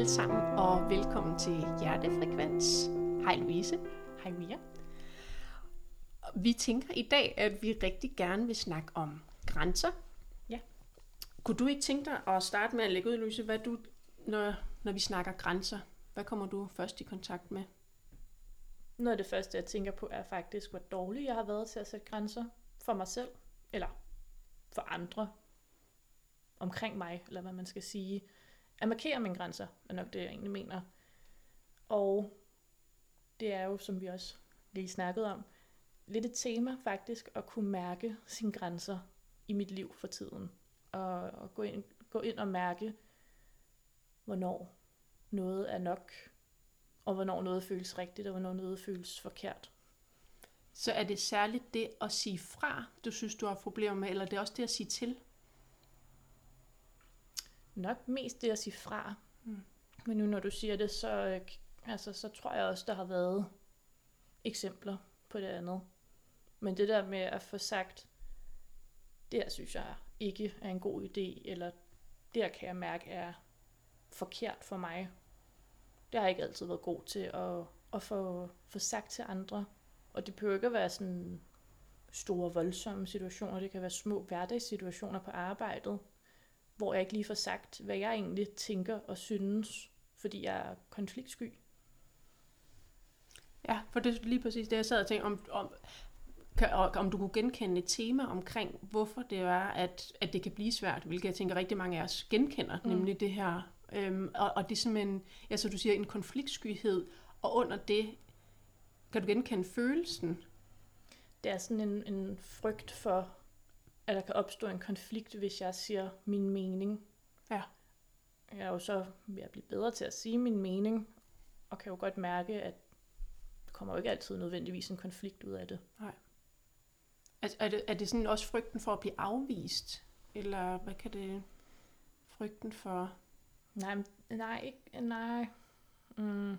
alle sammen, og velkommen til Hjertefrekvens. Hej Louise. Hej Mia. Vi tænker i dag, at vi rigtig gerne vil snakke om grænser. Ja. Kunne du ikke tænke dig at starte med at lægge ud, Louise, hvad du, når, når vi snakker grænser, hvad kommer du først i kontakt med? Noget af det første, jeg tænker på, er faktisk, hvor dårlig jeg har været til at sætte grænser for mig selv, eller for andre omkring mig, eller hvad man skal sige. At markere mine grænser, er nok det, jeg egentlig mener. Og det er jo, som vi også lige snakkede om, lidt et tema faktisk, at kunne mærke sine grænser i mit liv for tiden. Og, og gå, ind, gå ind og mærke, hvornår noget er nok, og hvornår noget føles rigtigt, og hvornår noget føles forkert. Så er det særligt det at sige fra, du synes, du har problemer med, eller det er også det at sige til? Nok mest det at sige fra. Mm. Men nu når du siger det, så, altså, så tror jeg også, der har været eksempler på det andet. Men det der med at få sagt, det her synes jeg ikke er en god idé, eller det her kan jeg mærke er forkert for mig. Det har jeg ikke altid været god til at, at få, få sagt til andre. Og det behøver ikke at være sådan store, voldsomme situationer. Det kan være små hverdagssituationer på arbejdet, hvor jeg ikke lige får sagt, hvad jeg egentlig tænker og synes, fordi jeg er konfliktsky. Ja, for det er lige præcis det, jeg sad og tænkte, om, om, kan, om du kunne genkende et tema omkring, hvorfor det er, at, at det kan blive svært, hvilket jeg tænker rigtig mange af os genkender, mm. nemlig det her. Øhm, og, og det er simpelthen, ja, så du siger, en konfliktskyhed, og under det, kan du genkende følelsen? Det er sådan en, en frygt for, at der kan opstå en konflikt, hvis jeg siger min mening. Ja. Jeg er jo så ved at blive bedre til at sige min mening, og kan jo godt mærke, at der kommer jo ikke altid nødvendigvis en konflikt ud af det. Nej. Er, er, det, er det sådan også frygten for at blive afvist? Eller hvad kan det... Frygten for... Nej, nej, ikke, nej, mm,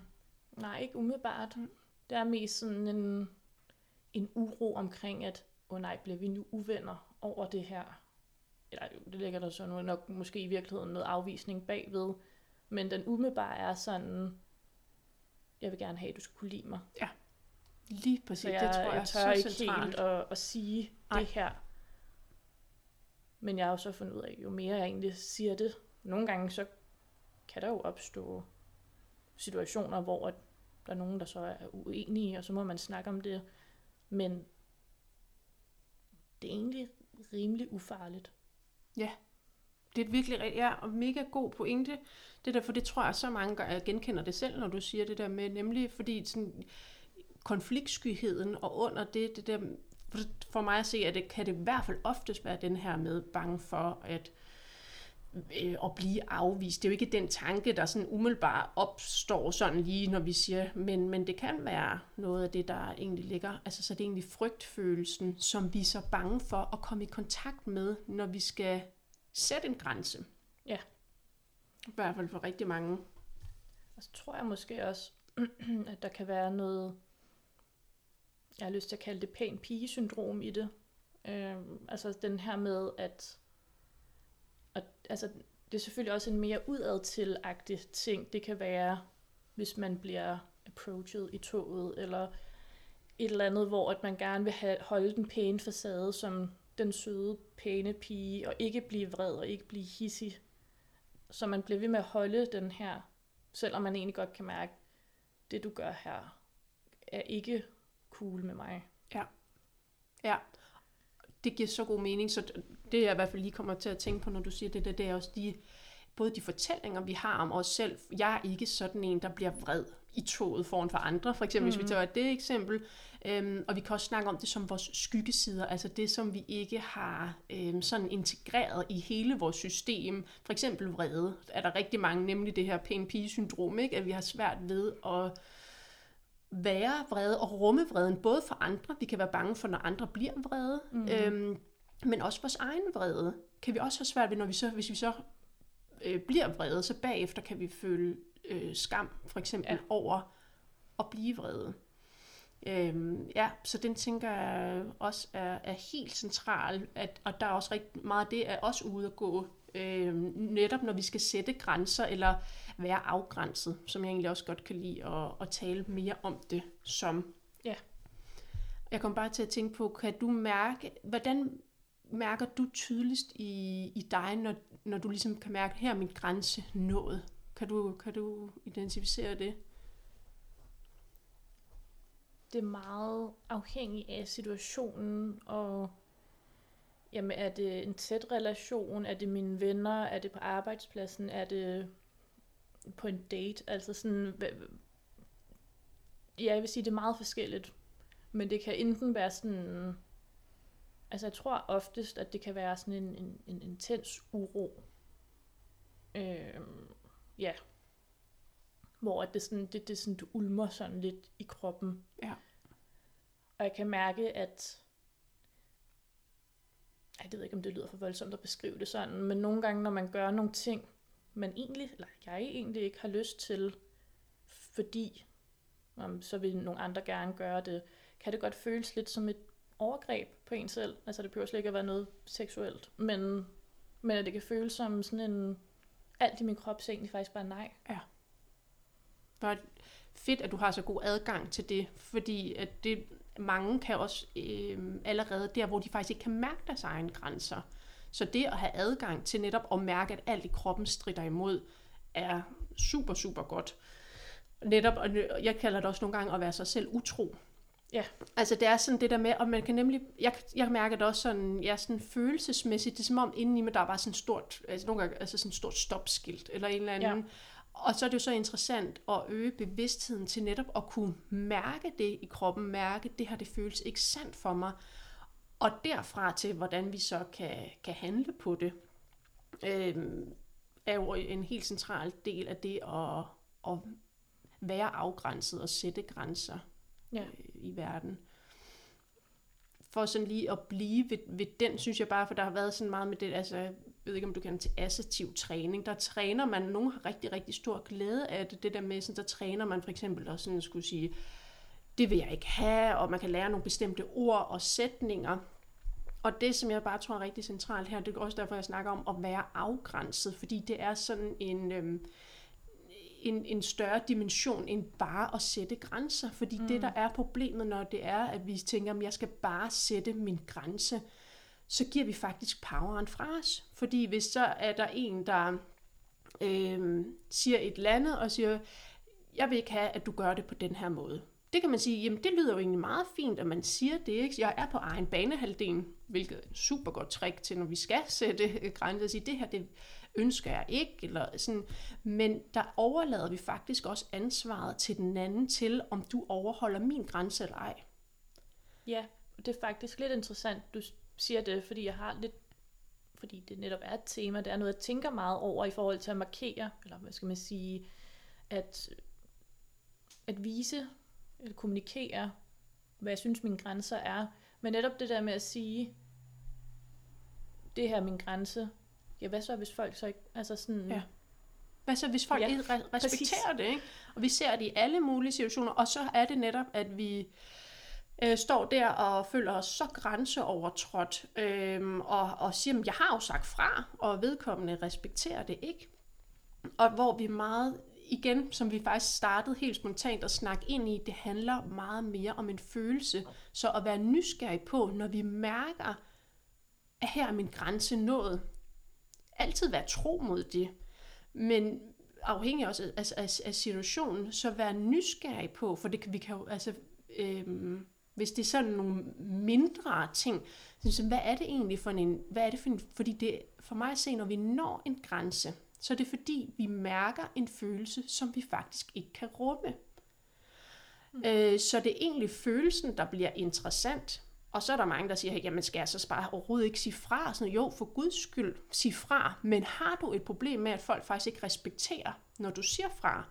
nej, ikke umiddelbart. Det er mest sådan en, en uro omkring, at, åh oh nej, bliver vi nu uvenner over det her? Eller jo, det ligger der så nu nok måske i virkeligheden noget afvisning bagved. Men den umiddelbare er sådan, jeg vil gerne have, at du skal kunne lide mig. Lige præcis, Så jeg, det tror jeg, jeg er tør så ikke centralt. helt at, at sige Nej. det her. Men jeg har jo så fundet ud af, jo mere jeg egentlig siger det, nogle gange så kan der jo opstå situationer, hvor der er nogen, der så er uenige, og så må man snakke om det. Men det er egentlig rimelig ufarligt. Ja, Det er et virkelig ja, og mega god pointe. Det der, for det tror jeg så mange gør, jeg genkender det selv, når du siger det der med, nemlig fordi sådan, konfliktskyheden, og under det, det der, for, for mig at se, at det kan det i hvert fald oftest være den her med bange for, at øh, at blive afvist. Det er jo ikke den tanke, der sådan umiddelbart opstår sådan lige, når vi siger, men, men det kan være noget af det, der egentlig ligger. Altså, så det er egentlig frygtfølelsen, som vi er så bange for at komme i kontakt med, når vi skal sætte en grænse. Ja. I hvert fald for rigtig mange. Og så tror jeg måske også, at der kan være noget, jeg har lyst til at kalde det pæn pige-syndrom i det. Øh, altså den her med, at, at altså, det er selvfølgelig også en mere udadtil-agtig ting. Det kan være, hvis man bliver approached i toget, eller et eller andet, hvor at man gerne vil have, holde den pæne facade som den søde, pæne pige, og ikke blive vred og ikke blive hissig. Så man bliver ved med at holde den her Selvom man egentlig godt kan mærke, det du gør her, er ikke cool med mig. Ja, det giver så god mening, så det jeg i hvert fald lige kommer til at tænke på, når du siger det der, det er også de, både de fortællinger, vi har om os selv. Jeg er ikke sådan en, der bliver vred i toget foran for andre, for eksempel, mm. hvis vi tager det eksempel. Øhm, og vi kan også snakke om det som vores skyggesider, altså det, som vi ikke har øhm, sådan integreret i hele vores system. For eksempel vrede, er der rigtig mange, nemlig det her pæn pige-syndrom, ikke? at vi har svært ved at være vrede og rumme vreden, både for andre, vi kan være bange for, når andre bliver vrede, mm. øhm, men også vores egen vrede kan vi også have svært ved, når vi så, hvis vi så øh, bliver vrede, så bagefter kan vi føle øh, skam, for eksempel, ja. Over at blive vrede. Øhm, ja, så den tænker jeg også er, er helt central, at, og der er også rigtig meget af det er også ude at gå Øh, netop når vi skal sætte grænser, eller være afgrænset, som jeg egentlig også godt kan lide at, at tale mere om det som. Ja. Jeg kom bare til at tænke på, kan du mærke, hvordan mærker du tydeligst i, i dig, når, når du ligesom kan mærke, her er min grænse nået? Kan du, kan du identificere det? Det er meget afhængigt af situationen, og jamen, er det en tæt relation? Er det mine venner? Er det på arbejdspladsen? Er det på en date? Altså sådan, ja, jeg vil sige, det er meget forskelligt. Men det kan enten være sådan, altså jeg tror oftest, at det kan være sådan en, en, en intens uro. Øhm, ja. Hvor det, sådan, det, det sådan, du ulmer sådan lidt i kroppen. Ja. Og jeg kan mærke, at ej, det ved ikke, om det lyder for voldsomt at beskrive det sådan, men nogle gange, når man gør nogle ting, man egentlig, eller jeg egentlig ikke har lyst til, fordi om, så vil nogle andre gerne gøre det, kan det godt føles lidt som et overgreb på en selv. Altså det behøver slet ikke at være noget seksuelt, men, men at det kan føles som sådan en, alt i min krop siger egentlig faktisk bare nej. Ja. Bare fedt, at du har så god adgang til det, fordi at det, mange kan også øh, allerede der, hvor de faktisk ikke kan mærke deres egne grænser. Så det at have adgang til netop at mærke, at alt i kroppen strider imod, er super, super godt. Netop, og jeg kalder det også nogle gange at være sig selv utro. Ja. Altså det er sådan det der med, og man kan nemlig, jeg, jeg mærker det også sådan, ja, sådan følelsesmæssigt, det er som om inde i mig, der er bare sådan stort, altså nogle gange, altså sådan stort stopskilt, eller en eller anden. Og så er det jo så interessant at øge bevidstheden til netop at kunne mærke det i kroppen, mærke, det her, det føles ikke sandt for mig. Og derfra til, hvordan vi så kan, kan handle på det, øh, er jo en helt central del af det at, at være afgrænset og sætte grænser ja. øh, i verden. For sådan lige at blive ved, ved den, synes jeg bare, for der har været sådan meget med det, altså, ved ikke, om du kender til assertiv træning, der træner man, nogen har rigtig, rigtig stor glæde af det, det der med, sådan, der træner man for eksempel også sådan, skulle sige, det vil jeg ikke have, og man kan lære nogle bestemte ord og sætninger. Og det, som jeg bare tror er rigtig centralt her, det er også derfor, jeg snakker om at være afgrænset, fordi det er sådan en, øhm, en, en større dimension end bare at sætte grænser. Fordi mm. det, der er problemet, når det er, at vi tænker, at jeg skal bare sætte min grænse, så giver vi faktisk poweren fra os. Fordi hvis så er der en, der øh, siger et eller andet, og siger, jeg vil ikke have, at du gør det på den her måde. Det kan man sige, jamen det lyder jo egentlig meget fint, at man siger det. Ikke? Jeg er på egen banehalvdelen, hvilket er et super godt trick til, når vi skal sætte grænser og sige, det her, det, ønsker jeg ikke, eller sådan. men der overlader vi faktisk også ansvaret til den anden til, om du overholder min grænse eller ej. Ja, det er faktisk lidt interessant, du siger det, fordi jeg har lidt, fordi det netop er et tema, det er noget, jeg tænker meget over i forhold til at markere, eller hvad skal man sige, at, at vise, eller kommunikere, hvad jeg synes mine grænser er, men netop det der med at sige, det her er min grænse, ja, hvad så hvis folk så ikke, altså sådan... Ja. Hvad så hvis folk ja, ikke respekterer præcis. det, ikke? Og vi ser det i alle mulige situationer, og så er det netop, at vi øh, står der og føler os så grænseovertrådt, øh, og, og siger, at jeg har jo sagt fra, og vedkommende respekterer det ikke. Og hvor vi meget, igen, som vi faktisk startede helt spontant at snakke ind i, det handler meget mere om en følelse. Så at være nysgerrig på, når vi mærker, at her er min grænse nået, altid være tro mod det, men afhængig også af, af, af situationen, så være nysgerrig på, for det vi kan jo, altså, øhm, hvis det er sådan nogle mindre ting, så hvad er det egentlig for en, hvad er det for en, fordi det, for mig at se, når vi når en grænse, så er det fordi, vi mærker en følelse, som vi faktisk ikke kan rumme. Mm. Øh, så det er egentlig følelsen, der bliver interessant. Og så er der mange, der siger, jamen skal jeg så bare overhovedet ikke sige fra? Sådan, jo, for guds skyld, sig fra. Men har du et problem med, at folk faktisk ikke respekterer, når du siger fra,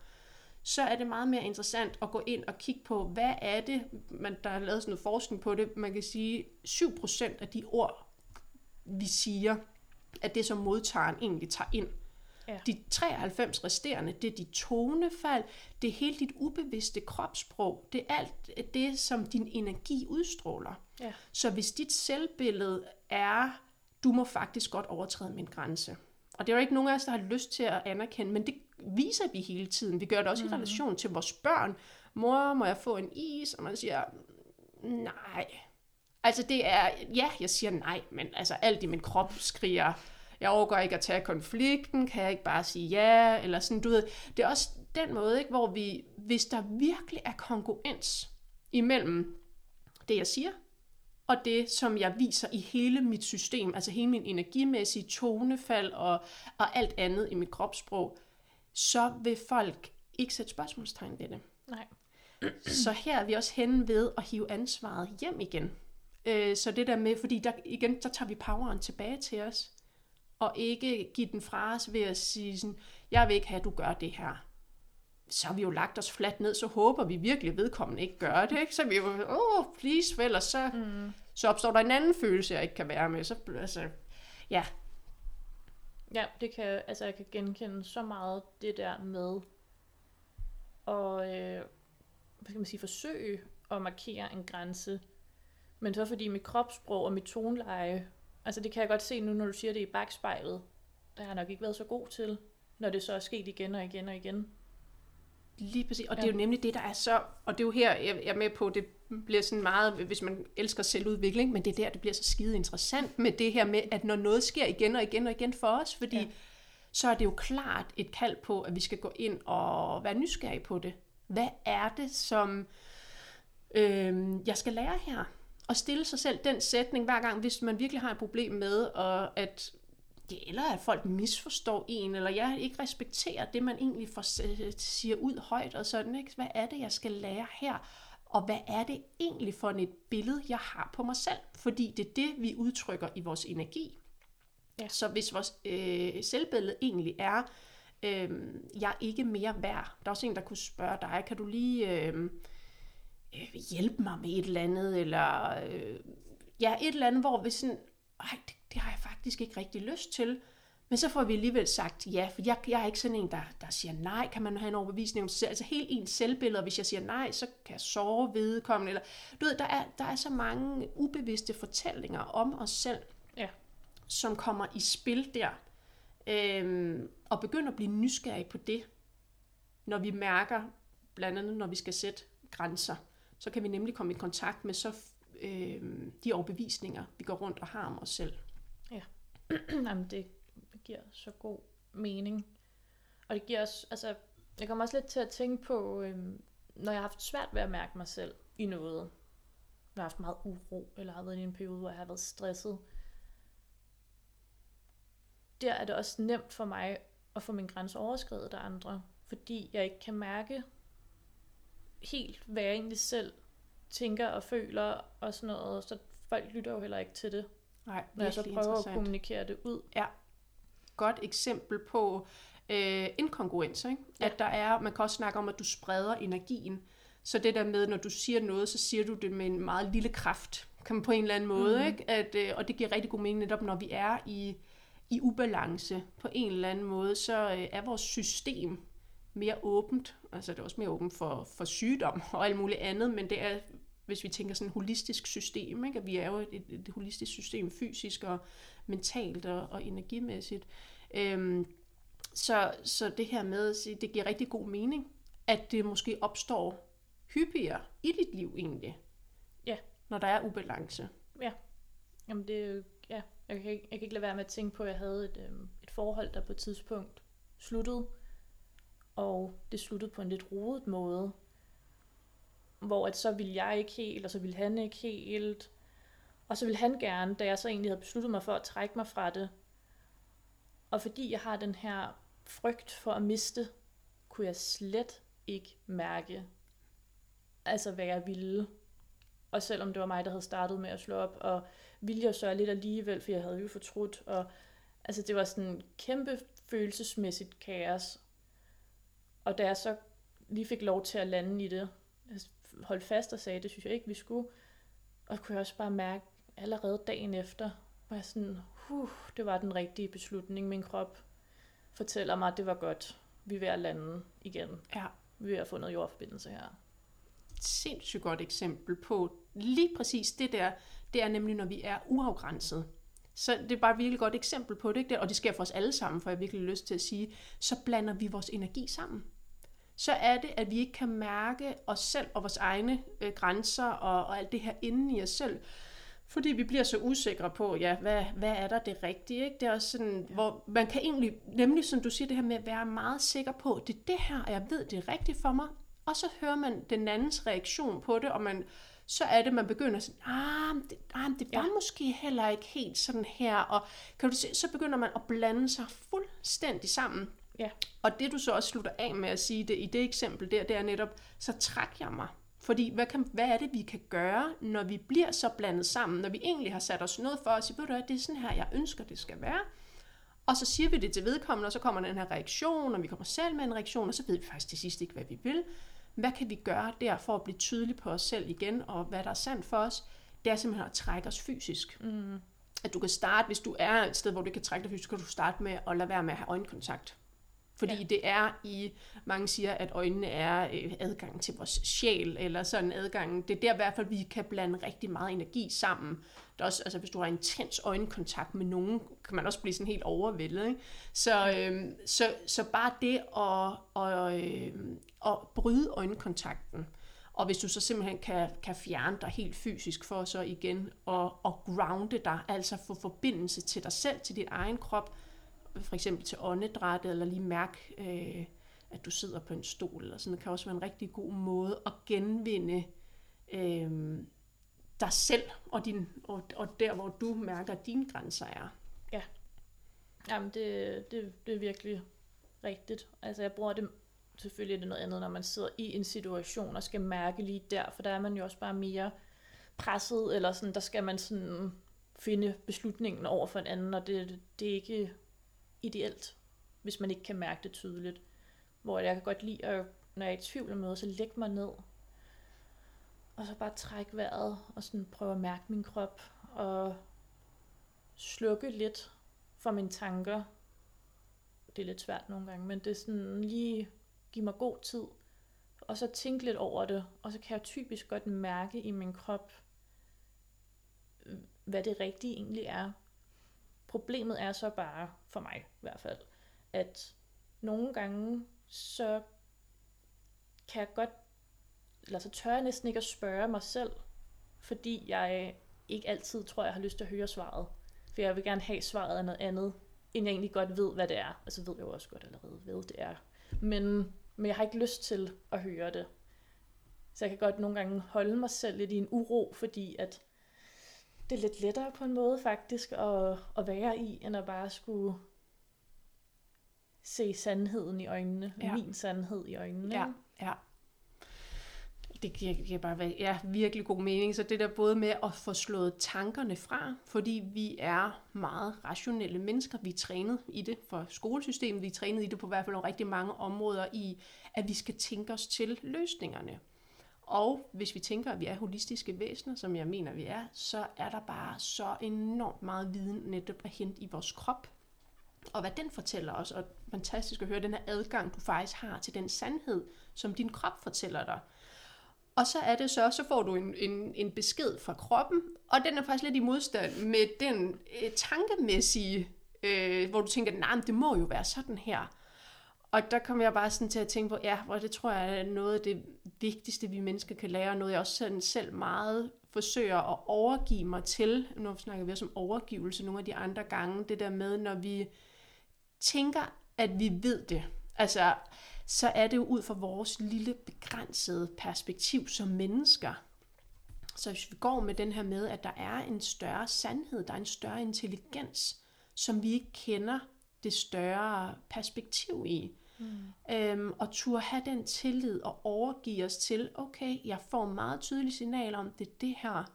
så er det meget mere interessant at gå ind og kigge på, hvad er det, man, der er lavet sådan noget forskning på det, man kan sige, 7% af de ord, vi siger, at det som modtageren egentlig tager ind. Ja. De 93 resterende, det er dit tonefald, det er hele dit ubevidste kropssprog, det er alt det, som din energi udstråler. Ja. Så hvis dit selvbillede er, du må faktisk godt overtræde min grænse, Og det er jo ikke nogen af os, der har lyst til at anerkende, men det viser vi hele tiden. Vi gør det også mm. i relation til vores børn. Mor, må jeg få en is? Og man siger, nej. Altså det er, ja, jeg siger nej, men altså alt i min krop skriger, jeg overgår ikke at tage konflikten, kan jeg ikke bare sige ja, eller sådan, du ved. Det er også den måde, ikke, hvor vi, hvis der virkelig er kongruens imellem det, jeg siger, og det, som jeg viser i hele mit system, altså hele min energimæssige tonefald og, og alt andet i mit kropssprog, så vil folk ikke sætte spørgsmålstegn ved det. Nej. Så her er vi også henne ved at hive ansvaret hjem igen. Øh, så det der med, fordi der, igen, der tager vi poweren tilbage til os, og ikke give den fra os ved at sige sådan, jeg vil ikke have, at du gør det her. Så har vi jo lagt os fladt ned, så håber vi virkelig, at vedkommende ikke gør det. Ikke? Så vi jo, åh, oh, please, vel, og så, mm. så opstår der en anden følelse, jeg ikke kan være med. Så, altså, ja. Ja, det kan, altså jeg kan genkende så meget det der med at, øh, hvad skal man sige, forsøge at markere en grænse, men så fordi mit kropssprog og mit toneleje, altså det kan jeg godt se nu, når du siger det i bagspejlet, der har jeg nok ikke været så god til, når det så er sket igen og igen og igen. Lige præcis, og ja. det er jo nemlig det, der er så, og det er jo her, jeg er med på, det bliver sådan meget, hvis man elsker selvudvikling, men det er der, det bliver så skide interessant med det her med, at når noget sker igen og igen og igen for os, fordi ja. så er det jo klart et kald på, at vi skal gå ind og være nysgerrige på det. Hvad er det, som øh, jeg skal lære her? Og stille sig selv den sætning hver gang, hvis man virkelig har et problem med, og at eller at folk misforstår en, eller jeg ikke respekterer det, man egentlig får, siger ud højt og sådan, ikke? Hvad er det, jeg skal lære her? Og hvad er det egentlig for et billede, jeg har på mig selv? Fordi det er det, vi udtrykker i vores energi. Ja. Så hvis vores øh, selvbillede egentlig er, øh, jeg er ikke mere værd. Der er også en, der kunne spørge dig, kan du lige øh, øh, hjælpe mig med et eller andet? Eller øh, ja, et eller andet, hvor vi sådan, ej, det det har jeg faktisk ikke rigtig lyst til. Men så får vi alligevel sagt ja, for jeg, jeg er ikke sådan en, der, der siger nej, kan man have en overbevisning om sig selv. Altså helt ens selvbillede, hvis jeg siger nej, så kan jeg sove vedkommende. Eller, du ved, der er, der er så mange ubevidste fortællinger om os selv, ja. som kommer i spil der. Øhm, og begynder at blive nysgerrige på det, når vi mærker, blandt andet når vi skal sætte grænser, så kan vi nemlig komme i kontakt med så øh, de overbevisninger, vi går rundt og har om os selv. Ja, Jamen, det giver så god mening. Og det giver også, altså, jeg kommer også lidt til at tænke på, øh, når jeg har haft svært ved at mærke mig selv i noget. Når jeg har haft meget uro, eller har været i en periode, hvor jeg har været stresset. Der er det også nemt for mig at få min grænse overskrevet af andre, fordi jeg ikke kan mærke helt, hvad jeg egentlig selv tænker og føler og sådan noget, så folk lytter jo heller ikke til det. Nej, når jeg så prøver at kommunikere det ud. Ja. Godt eksempel på øh, inkongruens. Ikke? Ja. At der er, man kan også snakke om, at du spreder energien. Så det der med, når du siger noget, så siger du det med en meget lille kraft, kan man på en eller anden måde. Mm. Ikke? At, øh, og det giver rigtig god mening netop, når vi er i, i ubalance på en eller anden måde, så øh, er vores system mere åbent. Altså det er også mere åbent for, for sygdom og alt muligt andet, men det er hvis vi tænker sådan et holistisk system, ikke? at vi er jo et, et holistisk system fysisk og mentalt og, og energimæssigt. Øhm, så, så det her med at sige, det giver rigtig god mening, at det måske opstår hyppigere i dit liv egentlig. Ja. Når der er ubalance. Ja. Jamen det ja, jeg kan, ikke, jeg kan ikke lade være med at tænke på, at jeg havde et, øhm, et forhold, der på et tidspunkt sluttede, og det sluttede på en lidt rodet måde, hvor at så ville jeg ikke helt, og så ville han ikke helt. Og så ville han gerne, da jeg så egentlig havde besluttet mig for at trække mig fra det. Og fordi jeg har den her frygt for at miste, kunne jeg slet ikke mærke, altså hvad jeg ville. Og selvom det var mig, der havde startet med at slå op, og ville jeg så lidt alligevel, for jeg havde jo fortrudt. Og, altså det var sådan en kæmpe følelsesmæssigt kaos. Og da jeg så lige fik lov til at lande i det, holdt fast og sagde, det synes jeg ikke, vi skulle. Og kunne jeg også bare mærke allerede dagen efter, var jeg sådan, huh, det var den rigtige beslutning. Min krop fortæller mig, at det var godt. Vi er ved at lande igen. Ja. Vi få noget jordforbindelse her. Sindssygt godt eksempel på lige præcis det der. Det er nemlig, når vi er uafgrænset. Så det er bare et virkelig godt eksempel på det, ikke? og det sker for os alle sammen, for jeg har virkelig lyst til at sige, så blander vi vores energi sammen. Så er det, at vi ikke kan mærke os selv og vores egne øh, grænser og, og alt det her inde i os selv, fordi vi bliver så usikre på, ja, hvad, hvad er der det rigtige? Ikke? Det er også sådan, ja. hvor man kan egentlig, nemlig som du siger, det her med at være meget sikker på, det er det her, og jeg ved, det er rigtigt for mig. Og så hører man den andens reaktion på det, og man, så er det, man begynder at sige, ah, det, ah, det var ja. måske heller ikke helt sådan her, og kan du se, så begynder man at blande sig fuldstændig sammen. Ja. Og det du så også slutter af med at sige det i det eksempel der, det er netop, så træk jeg mig. Fordi hvad, kan, hvad er det, vi kan gøre, når vi bliver så blandet sammen, når vi egentlig har sat os noget for at sige, at det er sådan her, jeg ønsker, det skal være. Og så siger vi det til vedkommende, og så kommer den her reaktion, og vi kommer selv med en reaktion, og så ved vi faktisk til sidst ikke, hvad vi vil. Hvad kan vi gøre der for at blive tydelige på os selv igen, og hvad der er sandt for os? Det er simpelthen at trække os fysisk. Mm. At du kan starte, hvis du er et sted, hvor du kan trække dig fysisk, så kan du starte med at lade være med at have øjenkontakt. Fordi ja. det er i, mange siger, at øjnene er øh, adgang til vores sjæl, eller sådan adgang. Det er der i hvert fald, vi kan blande rigtig meget energi sammen. Der er også, altså, hvis du har intens øjenkontakt med nogen, kan man også blive sådan helt overvældet. Ikke? Så, øh, så, så bare det at, og, øh, at bryde øjenkontakten, og hvis du så simpelthen kan, kan fjerne dig helt fysisk for så igen og, og grounde dig, altså få forbindelse til dig selv, til din egen krop, for eksempel til åndedræt, eller lige mærke, øh, at du sidder på en stol, eller sådan, det kan også være en rigtig god måde at genvinde øh, dig selv, og, din, og, og der, hvor du mærker, at dine grænser er. Ja. Jamen, det, det, det er virkelig rigtigt. Altså, jeg bruger det selvfølgelig er det noget andet, når man sidder i en situation og skal mærke lige der, for der er man jo også bare mere presset, eller sådan, der skal man sådan finde beslutningen over for en anden, og det, det er ikke ideelt, hvis man ikke kan mærke det tydeligt. Hvor jeg kan godt lide, at når jeg er i tvivl om noget, så lægge mig ned, og så bare trække vejret, og sådan prøve at mærke min krop, og slukke lidt for mine tanker. Det er lidt svært nogle gange, men det er sådan lige give mig god tid, og så tænke lidt over det, og så kan jeg typisk godt mærke i min krop, hvad det rigtige egentlig er. Problemet er så bare, for mig i hvert fald, at nogle gange, så kan jeg godt, eller så tør jeg næsten ikke at spørge mig selv, fordi jeg ikke altid tror, jeg har lyst til at høre svaret. For jeg vil gerne have svaret af noget andet, end jeg egentlig godt ved, hvad det er. Altså ved jeg jo også godt allerede, hvad det er. Men, men jeg har ikke lyst til at høre det. Så jeg kan godt nogle gange holde mig selv lidt i en uro, fordi at det er lidt lettere på en måde faktisk at, at være i, end at bare skulle se sandheden i øjnene. Ja. Min sandhed i øjnene. Ja, ja. Det giver, giver bare ja, virkelig god mening. Så det der både med at få slået tankerne fra, fordi vi er meget rationelle mennesker. Vi er trænet i det for skolesystemet. Vi er trænet i det på hvert fald rigtig mange områder i, at vi skal tænke os til løsningerne. Og hvis vi tænker, at vi er holistiske væsener, som jeg mener, vi er, så er der bare så enormt meget viden netop at hente i vores krop. Og hvad den fortæller os, og fantastisk at høre den her adgang, du faktisk har til den sandhed, som din krop fortæller dig. Og så er det så, så får du en, en, en besked fra kroppen, og den er faktisk lidt i modstand med den øh, tankemæssige, øh, hvor du tænker, nej, det må jo være sådan her. Og der kommer jeg bare sådan til at tænke på, ja, hvor det tror jeg er noget af det vigtigste, vi mennesker kan lære, noget jeg også sådan selv meget forsøger at overgive mig til. Nu snakker vi også om overgivelse nogle af de andre gange. Det der med, når vi tænker, at vi ved det. Altså, så er det jo ud fra vores lille begrænsede perspektiv som mennesker. Så hvis vi går med den her med, at der er en større sandhed, der er en større intelligens, som vi ikke kender det større perspektiv i, Mm. Øhm, og turde have den tillid og overgive os til, okay, jeg får meget tydelige signaler om, det er det her.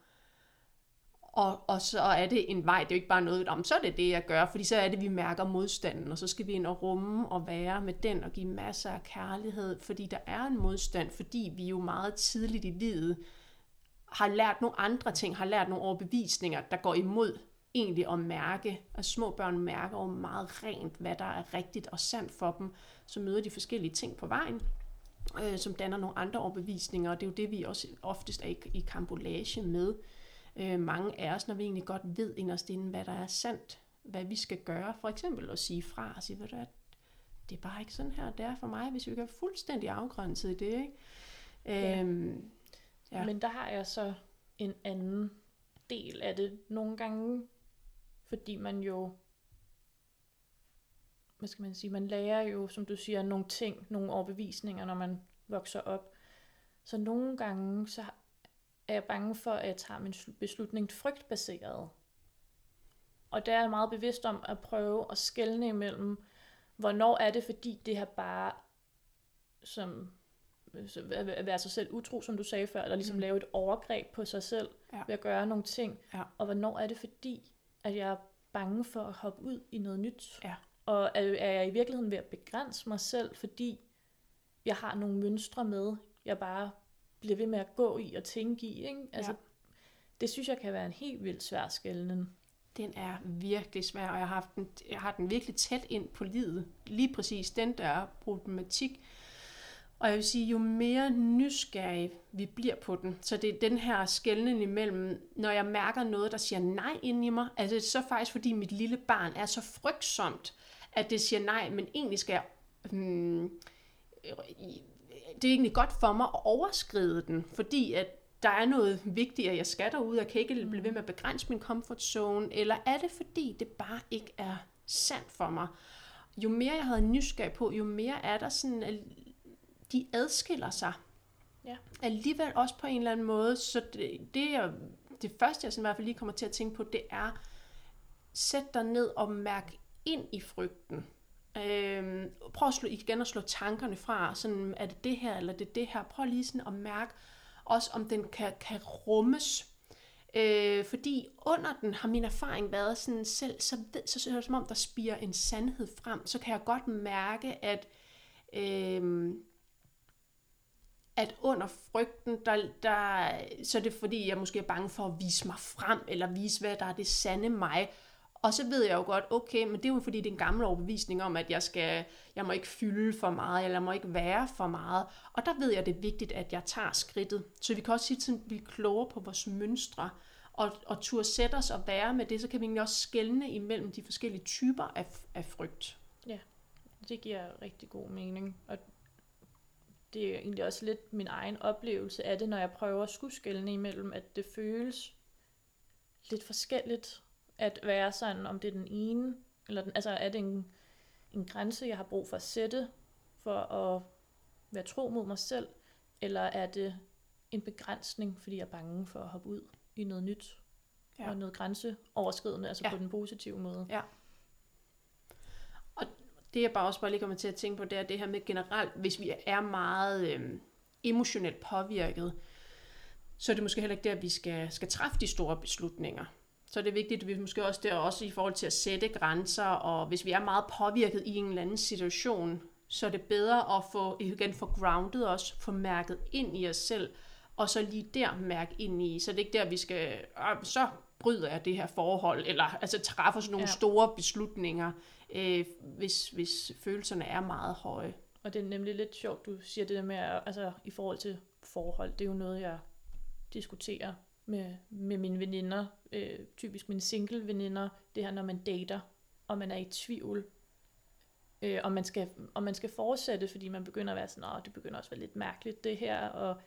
Og, og så er det en vej, det er jo ikke bare noget, om så er det det, jeg gør, fordi så er det, vi mærker modstanden, og så skal vi ind og rumme og være med den og give masser af kærlighed, fordi der er en modstand, fordi vi jo meget tidligt i livet har lært nogle andre ting, har lært nogle overbevisninger, der går imod egentlig at mærke, at små børn mærker jo meget rent, hvad der er rigtigt og sandt for dem, så møder de forskellige ting på vejen, øh, som danner nogle andre overbevisninger, og det er jo det, vi også oftest er i, i kambolage med. øh, mange af os, når vi egentlig godt ved inderst inden, hvad der er sandt, hvad vi skal gøre. For eksempel at sige fra og sige, ved du hvad, det er bare ikke sådan her, det er for mig, hvis vi kan fuldstændig afgrænset i det. Ikke? Ja. Øhm, Ja. Ja. Men der har jeg så en anden del af det. Nogle gange, fordi man jo, hvad skal man sige, man lærer jo, som du siger, nogle ting, nogle overbevisninger, når man vokser op. Så nogle gange, så er jeg bange for, at jeg tager min slu- beslutning frygtbaseret. Og der er jeg meget bevidst om at prøve at skelne imellem, hvornår er det, fordi det her bare, som at være sig selv utro, som du sagde før, eller ligesom mm. lave et overgreb på sig selv Ja. ved at gøre nogle ting. Ja. Og hvornår er det fordi, at jeg er bange for at hoppe ud i noget nyt? Ja. Og er, er jeg i virkeligheden ved at begrænse mig selv, fordi jeg har nogle mønstre med, jeg bare bliver ved med at gå i og tænke i. Ikke? Altså, Ja. Det synes jeg kan være en helt vildt svær skældning. Den er virkelig svær, og jeg har, haft den, jeg har den virkelig tæt ind på livet. Lige præcis den der problematik. Og jeg vil sige, jo mere nysgerrig vi bliver på den, så det er den her skældning imellem, når jeg mærker noget, der siger nej ind i mig, altså det er så faktisk fordi mit lille barn er så frygtsomt, at det siger nej, men egentlig skal jeg, hmm, det er egentlig godt for mig at overskride den, fordi at der er noget vigtigere, jeg skal derud, jeg kan ikke blive ved med at begrænse min comfort zone, eller er det fordi, det bare ikke er sandt for mig? Jo mere jeg havde nysgerrig på, jo mere er der sådan, at de adskiller sig. Ja. Alligevel også på en eller anden måde, så det, det, er, det første, jeg sådan i hvert fald lige kommer til at tænke på, det er, sæt dig ned og mærk ind i frygten. Øhm, prøv at slå, igen at slå tankerne fra, sådan, er det det her, eller det er det her? Prøv lige sådan at mærke, også om den kan, kan rummes. Øh, fordi under den har min erfaring været sådan selv, så, ved, så, så så som om, der spiger en sandhed frem. Så kan jeg godt mærke, at, øh, at under frygten, der, der, så er det fordi, jeg måske er bange for at vise mig frem, eller vise, hvad der er det sande mig. Og så ved jeg jo godt, okay, men det er jo fordi, det er en gammel overbevisning om, at jeg, skal, jeg må ikke fylde for meget, eller jeg må ikke være for meget. Og der ved jeg, det er vigtigt, at jeg tager skridtet. Så vi kan også sige, at vi er klogere på vores mønstre, og, og turde sætte os og være med det, så kan vi egentlig også skelne imellem de forskellige typer af, af frygt. Ja, Det giver rigtig god mening. Og det er egentlig også lidt min egen oplevelse af det, når jeg prøver at skulle skelne imellem, at det føles lidt forskelligt at være sådan, om det er den ene, eller den, altså er det en, en grænse, jeg har brug for at sætte, for at være tro mod mig selv, eller er det en begrænsning, fordi jeg er bange for at hoppe ud i noget nyt, Ja. ja. og noget grænseoverskridende, altså Ja. ja. på den positive måde. Det jeg bare også bare lige kommer til at tænke på, det er det her med generelt, hvis vi er meget øh, emotionelt påvirket, så er det måske heller ikke der, vi skal, skal træffe de store beslutninger. Så er det vigtigt, at vi måske også der også i forhold til at sætte grænser, og hvis vi er meget påvirket i en eller anden situation, så er det bedre at få, igen få grounded os, få mærket ind i os selv, og så lige der mærke ind i. Så det er ikke der, vi skal, "Ah, så bryder jeg det her forhold, eller altså træffer sådan nogle ja. Store beslutninger, øh, hvis, hvis følelserne er meget høje. Og det er nemlig lidt sjovt, du siger det der med, altså i forhold til forhold, det er jo noget, jeg diskuterer med, med mine veninder, øh, typisk mine single veninder, det her, når man dater, og man er i tvivl, øh, og, man skal, og man skal fortsætte, fordi man begynder at være sådan, åh, det begynder også at være lidt mærkeligt det her, og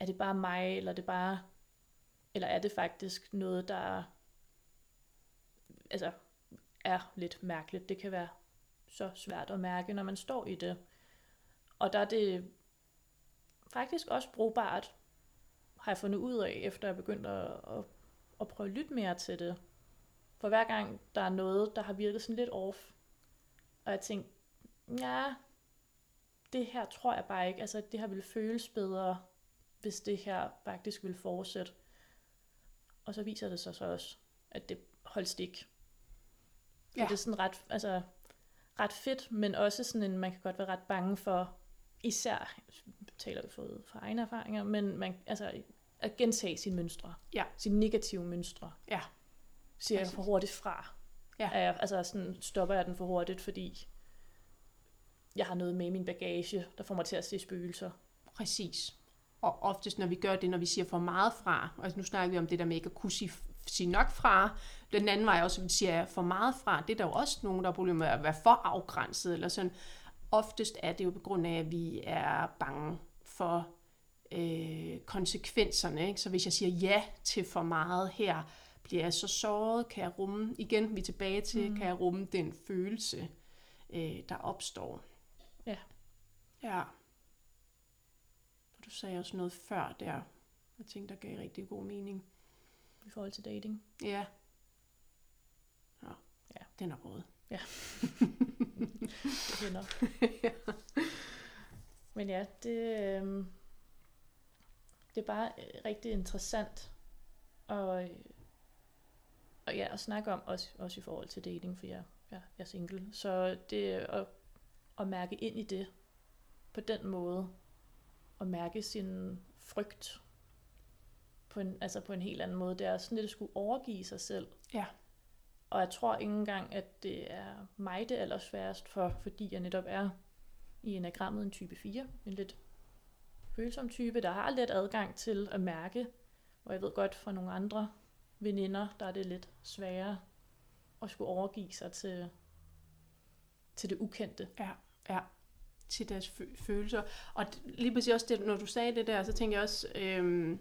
er det bare mig, eller er det bare, eller er det faktisk noget, der altså, er lidt mærkeligt. Det kan være så svært at mærke, når man står i det. Og der er det faktisk også brugbart, har jeg fundet ud af, efter jeg begyndte at, at, at prøve at lytte mere til det. For hver gang der er noget, der har virket sådan lidt off, og jeg tænkte, ja, det her tror jeg bare ikke, altså det her ville føles bedre, hvis det her faktisk ville fortsætte. Og så viser det sig så også, at det holdt stik. Ja. det er sådan ret, altså, ret fedt, men også sådan en, man kan godt være ret bange for, især taler vi fra, fra egne erfaringer, men man, altså, at gentage sine mønstre. Ja. Sine negative mønstre. Ja. Siger jeg for hurtigt fra. Ja. Er jeg, altså sådan, stopper jeg den for hurtigt, fordi jeg har noget med i min bagage, der får mig til at se spøgelser. Præcis. Og oftest, når vi gør det, når vi siger for meget fra, altså nu snakker vi om det der med ikke at kunne sige, sige nok fra, den anden vej også, vi siger for meget fra, det er der jo også nogen, der har problemer med at være for afgrænset, eller sådan. Oftest er det jo på grund af, at vi er bange for øh, konsekvenserne. Ikke? Så hvis jeg siger ja til for meget her, bliver jeg så såret, kan jeg rumme, igen vi er tilbage til, mm. kan jeg rumme den følelse, øh, der opstår. Ja. Ja. Og du sagde også noget før der, jeg tænkte, der gav rigtig god mening. I forhold til dating. Ja. Ja, Ja. den er råd. Det hænder. Men ja, det, øh, det er bare øh, rigtig interessant og, og ja, at snakke om, også, også i forhold til dating, for jeg, jeg, jeg er single. Så det at, at mærke ind i det på den måde, og mærke sin frygt på en, altså på en helt anden måde, det er sådan lidt at skulle overgive sig selv. Ja. Og jeg tror ikke engang, at det er mig det allersværest for, fordi jeg netop er i enagrammet en type 4, en lidt følsom type, der har let adgang til at mærke, og jeg ved godt fra nogle andre veninder, der er det lidt sværere at skulle overgive sig til, til det ukendte. Ja, ja. Til deres fø- følelser. Og d- lige præcis også det, når du sagde det der, så tænker jeg også, øhm,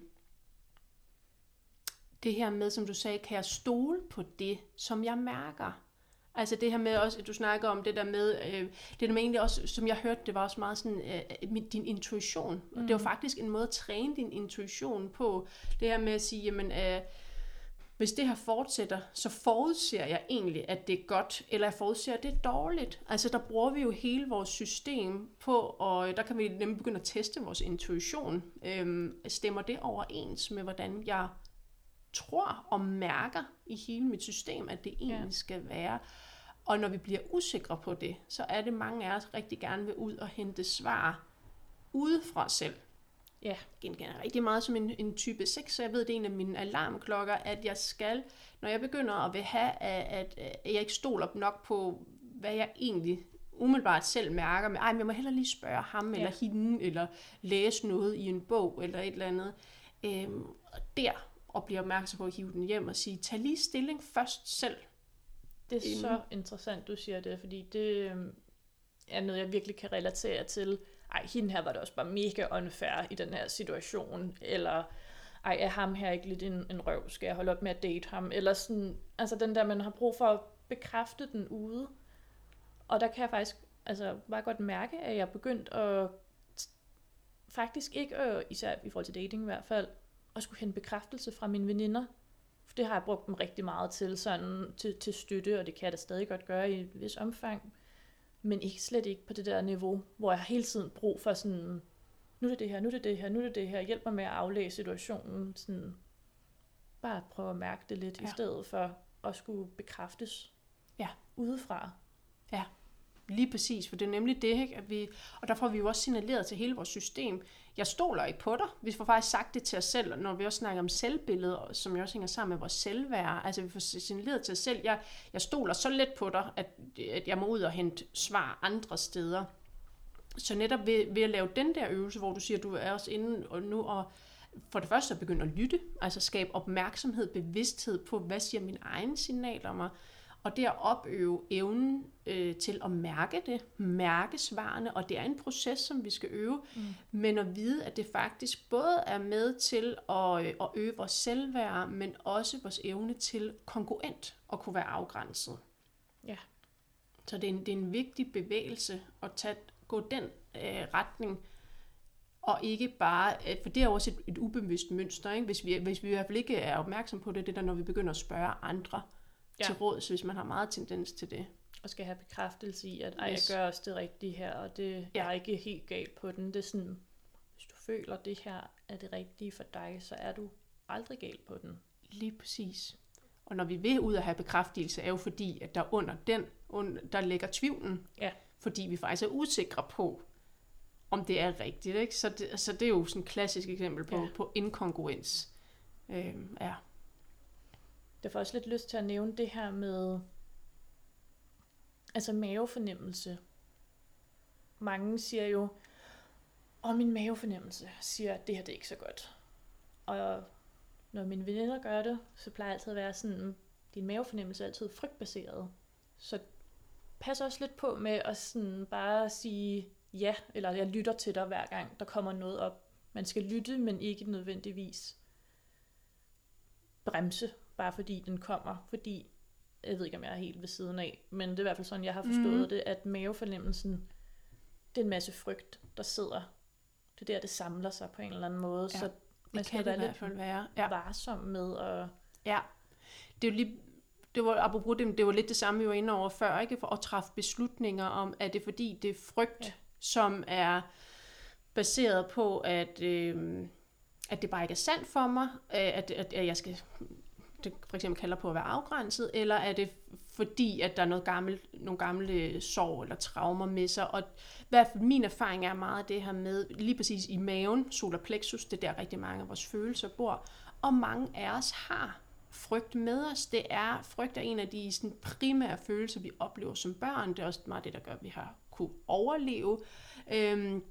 det her med, som du sagde, kan jeg stole på det, som jeg mærker? Altså det her med også, at du snakker om det der med, øh, det der med egentlig også, som jeg hørte, det var også meget sådan, øh, din intuition. Mm. Og det var faktisk en måde at træne din intuition på. Det her med at sige, jamen, øh, hvis det her fortsætter, så forudser jeg egentlig, at det er godt, eller jeg forudser, at det er dårligt. Altså der bruger vi jo hele vores system på, og der kan vi nemlig begynde at teste vores intuition. Øhm, stemmer det overens med, hvordan jeg tror og mærker i hele mit system, at det egentlig Ja. skal være. Og når vi bliver usikre på det, så er det mange af os rigtig gerne vil ud og hente svar udefra selv. Ja. Genkender rigtig meget som en, en type 6, så jeg ved, det er en af mine alarmklokker, at jeg skal, når jeg begynder at vil have, at, at, at jeg ikke stoler nok på, hvad jeg egentlig umiddelbart selv mærker med, ej, men jeg må hellere lige spørge ham Ja. eller hende, eller læse noget i en bog, eller et eller andet. Øhm, og der, og blive opmærksom på at hive den hjem og sige, tag lige stilling først selv. Det er Inden. så interessant, du siger det, fordi det øhm, er noget, jeg virkelig kan relatere til. Ej, hende her var det også bare mega unfair i den her situation, eller ej, er ham her ikke lidt en, en røv, skal jeg holde op med at date ham, eller sådan, altså den der, man har brug for at bekræfte den ude, og der kan jeg faktisk altså, bare godt mærke, at jeg er begyndt at faktisk ikke, øh, især i forhold til dating i hvert fald, at skulle hente bekræftelse fra mine veninder, for det har jeg brugt dem rigtig meget til, sådan til, til støtte, og det kan jeg da stadig godt gøre i et vis omfang. Men ikke slet ikke på det der niveau, hvor jeg har hele tiden brug for sådan, nu er det det her, nu er det det her, nu er det det her, hjælp mig med at aflæse situationen. Sådan, bare at prøve at mærke det lidt, ja. i Ja. stedet for at skulle bekræftes Ja. udefra. Lige præcis, for det er nemlig det, ikke? At vi, og der får vi jo også signaleret til hele vores system, jeg stoler ikke på dig. Vi får faktisk sagt det til os selv, når vi også snakker om selvbillede, som jo også hænger sammen med vores selvværd. Altså vi får signaleret til os selv, jeg, jeg stoler så let på dig, at, at jeg må ud og hente svar andre steder. Så netop ved, ved at lave den der øvelse, hvor du siger, du er også inde og nu og for det første at begynde at lytte, altså skabe opmærksomhed, bevidsthed på, hvad siger min egen signal om mig, og det at opøve evnen øh, til at mærke det, mærke svarene, og det er en proces, som vi skal øve, Mm. men at vide, at det faktisk både er med til at, øh, at øge vores selvværd, men også vores evne til kongruent at kunne være afgrænset. Ja. Så det er en, det er en vigtig bevægelse at tage, gå den øh, retning, og ikke bare, øh, for det er jo også et, et ubevidst mønster, ikke? Hvis, vi, hvis vi i hvert fald ikke er opmærksom på det, det er der, når vi begynder at spørge andre. Ja. til råd, så hvis man har meget tendens til det. Og skal have bekræftelse i, at Yes. jeg gør også det rigtige her, og det, jeg Ja. er ikke helt galt på den. Det er sådan, hvis du føler, at det her er det rigtige for dig, så er du aldrig galt på den. Lige præcis. Og når vi vil ud og have bekræftelse, er jo fordi, at der under den, under, der ligger tvivlen. Ja. Fordi vi faktisk er usikre på, om det er rigtigt. Ikke? Så, det, så det er jo sådan et klassisk eksempel på, ja. på inkongruens. Øhm, ja. Jeg får også lidt lyst til at nævne det her med altså mavefornemmelse. Mange siger jo, Og min mavefornemmelse siger, at det her det er ikke så godt. Og når mine veninder gør det, så plejer jeg altid at være sådan, din mavefornemmelse er altid frygtbaseret. Så pas også lidt på med at sådan bare sige ja, eller jeg lytter til dig hver gang, der kommer noget op. Man skal lytte, men ikke nødvendigvis bremse, bare fordi den kommer. Fordi, jeg ved ikke, om jeg er helt ved siden af, men det er i hvert fald sådan, jeg har forstået mm. det, at mavefornemmelsen, det er en masse frygt, der sidder. Det er der, det samler sig på en eller anden måde. Ja, så man Det skal være i hvert lidt fald være. Ja. varsom med at... Ja, det er jo lige, det var, apropos det, det var lidt det samme, vi var inde over før, ikke? For at træffe beslutninger om, er det fordi, det er frygt, Ja. ja. som er baseret på, at, øh, at det bare ikke er sandt for mig, øh, at, at, at jeg skal det for eksempel kalder på at være afgrænset, eller er det fordi, at der er noget gammel, nogle gamle sorg eller traumer med sig, og i hvert fald min erfaring er meget det her med, lige præcis i maven, solar plexus, det er der rigtig mange af vores følelser bor, og mange af os har frygt med os. Det er, frygt er en af de sådan, primære følelser, vi oplever som børn. Det er også meget det, der gør, at vi har kunne overleve. Øhm,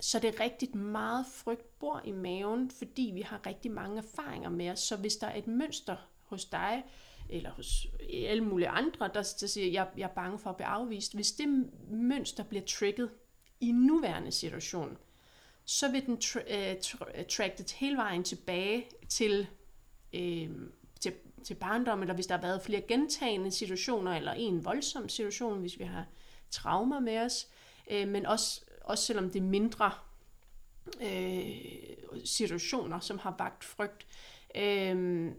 så det er rigtig meget frygt bor i maven, fordi vi har rigtig mange erfaringer med os. Så hvis der er et mønster hos dig, eller hos alle mulige andre, der, der siger, jeg, jeg er bange for at blive afvist. Hvis det mønster bliver trigget i nuværende situation, så vil den tra- øh, tra- øh, tracket hele vejen tilbage til, øh, til, til barndom, eller hvis der har været flere gentagende situationer, eller en voldsom situation, hvis vi har traumer med os, øh, men også, også selvom det er mindre øh, situationer, som har vagt frygt. Øh,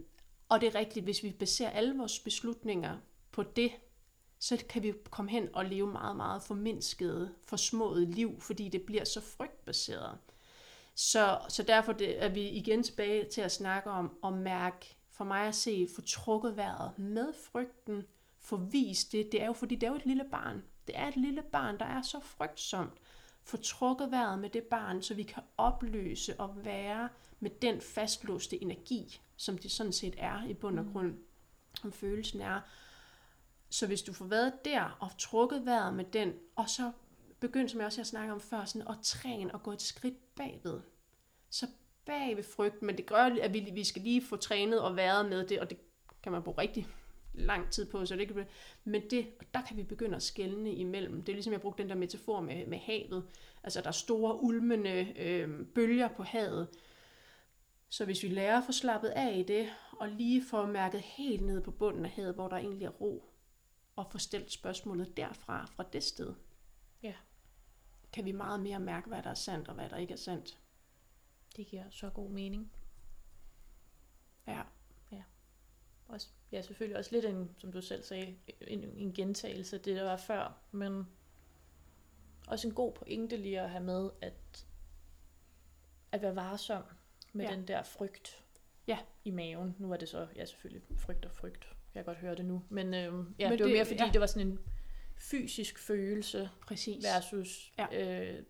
og det er rigtigt, hvis vi baserer alle vores beslutninger på det, så kan vi komme hen og leve meget, meget formindsket, forsmået liv, fordi det bliver så frygtbaseret. Så, så derfor det, er vi igen tilbage til at snakke om at mærke, for mig at se, få trukket vejret med frygten, få vist det. Det er jo fordi, det er jo et lille barn. Det er et lille barn, der er så frygtsomt. Få trukket vejret med det barn, så vi kan opløse og være med den fastlåste energi, som det sådan set er i bund og grund, som følelsen er. Så hvis du får været der og trukket vejret med den, og så begynd, som jeg også har snakket om før, sådan at træne og gå et skridt bagved. Så bag ved frygten, men det gør, at vi, vi skal lige få trænet og været med det, og det kan man bruge rigtig lang tid på, så det kan men det, der kan vi begynde at skelne imellem. Det er ligesom, jeg brugte den der metafor med, med havet. Altså, der er store, ulmende øh, bølger på havet. Så hvis vi lærer at få slappet af i det, og lige få mærket helt ned på bunden af havet, hvor der egentlig er ro, og få stillet spørgsmålet derfra, fra det sted, Ja, kan vi meget mere mærke, hvad der er sandt, og hvad der ikke er sandt. det giver så god mening. Ja, Også, ja, selvfølgelig også lidt en, som du selv sagde, en, en gentagelse af det, der var før, men også en god pointe lige at have med, at, at være varsom med Ja. ja. den der frygt Ja. i maven. Nu er det så, ja selvfølgelig, frygt og frygt. Jeg kan godt høre det nu. Men, øhm, ja, Men det, det- var mere fordi, ja. ja. det var sådan en fysisk følelse præcis. versus Ja. ja. øh,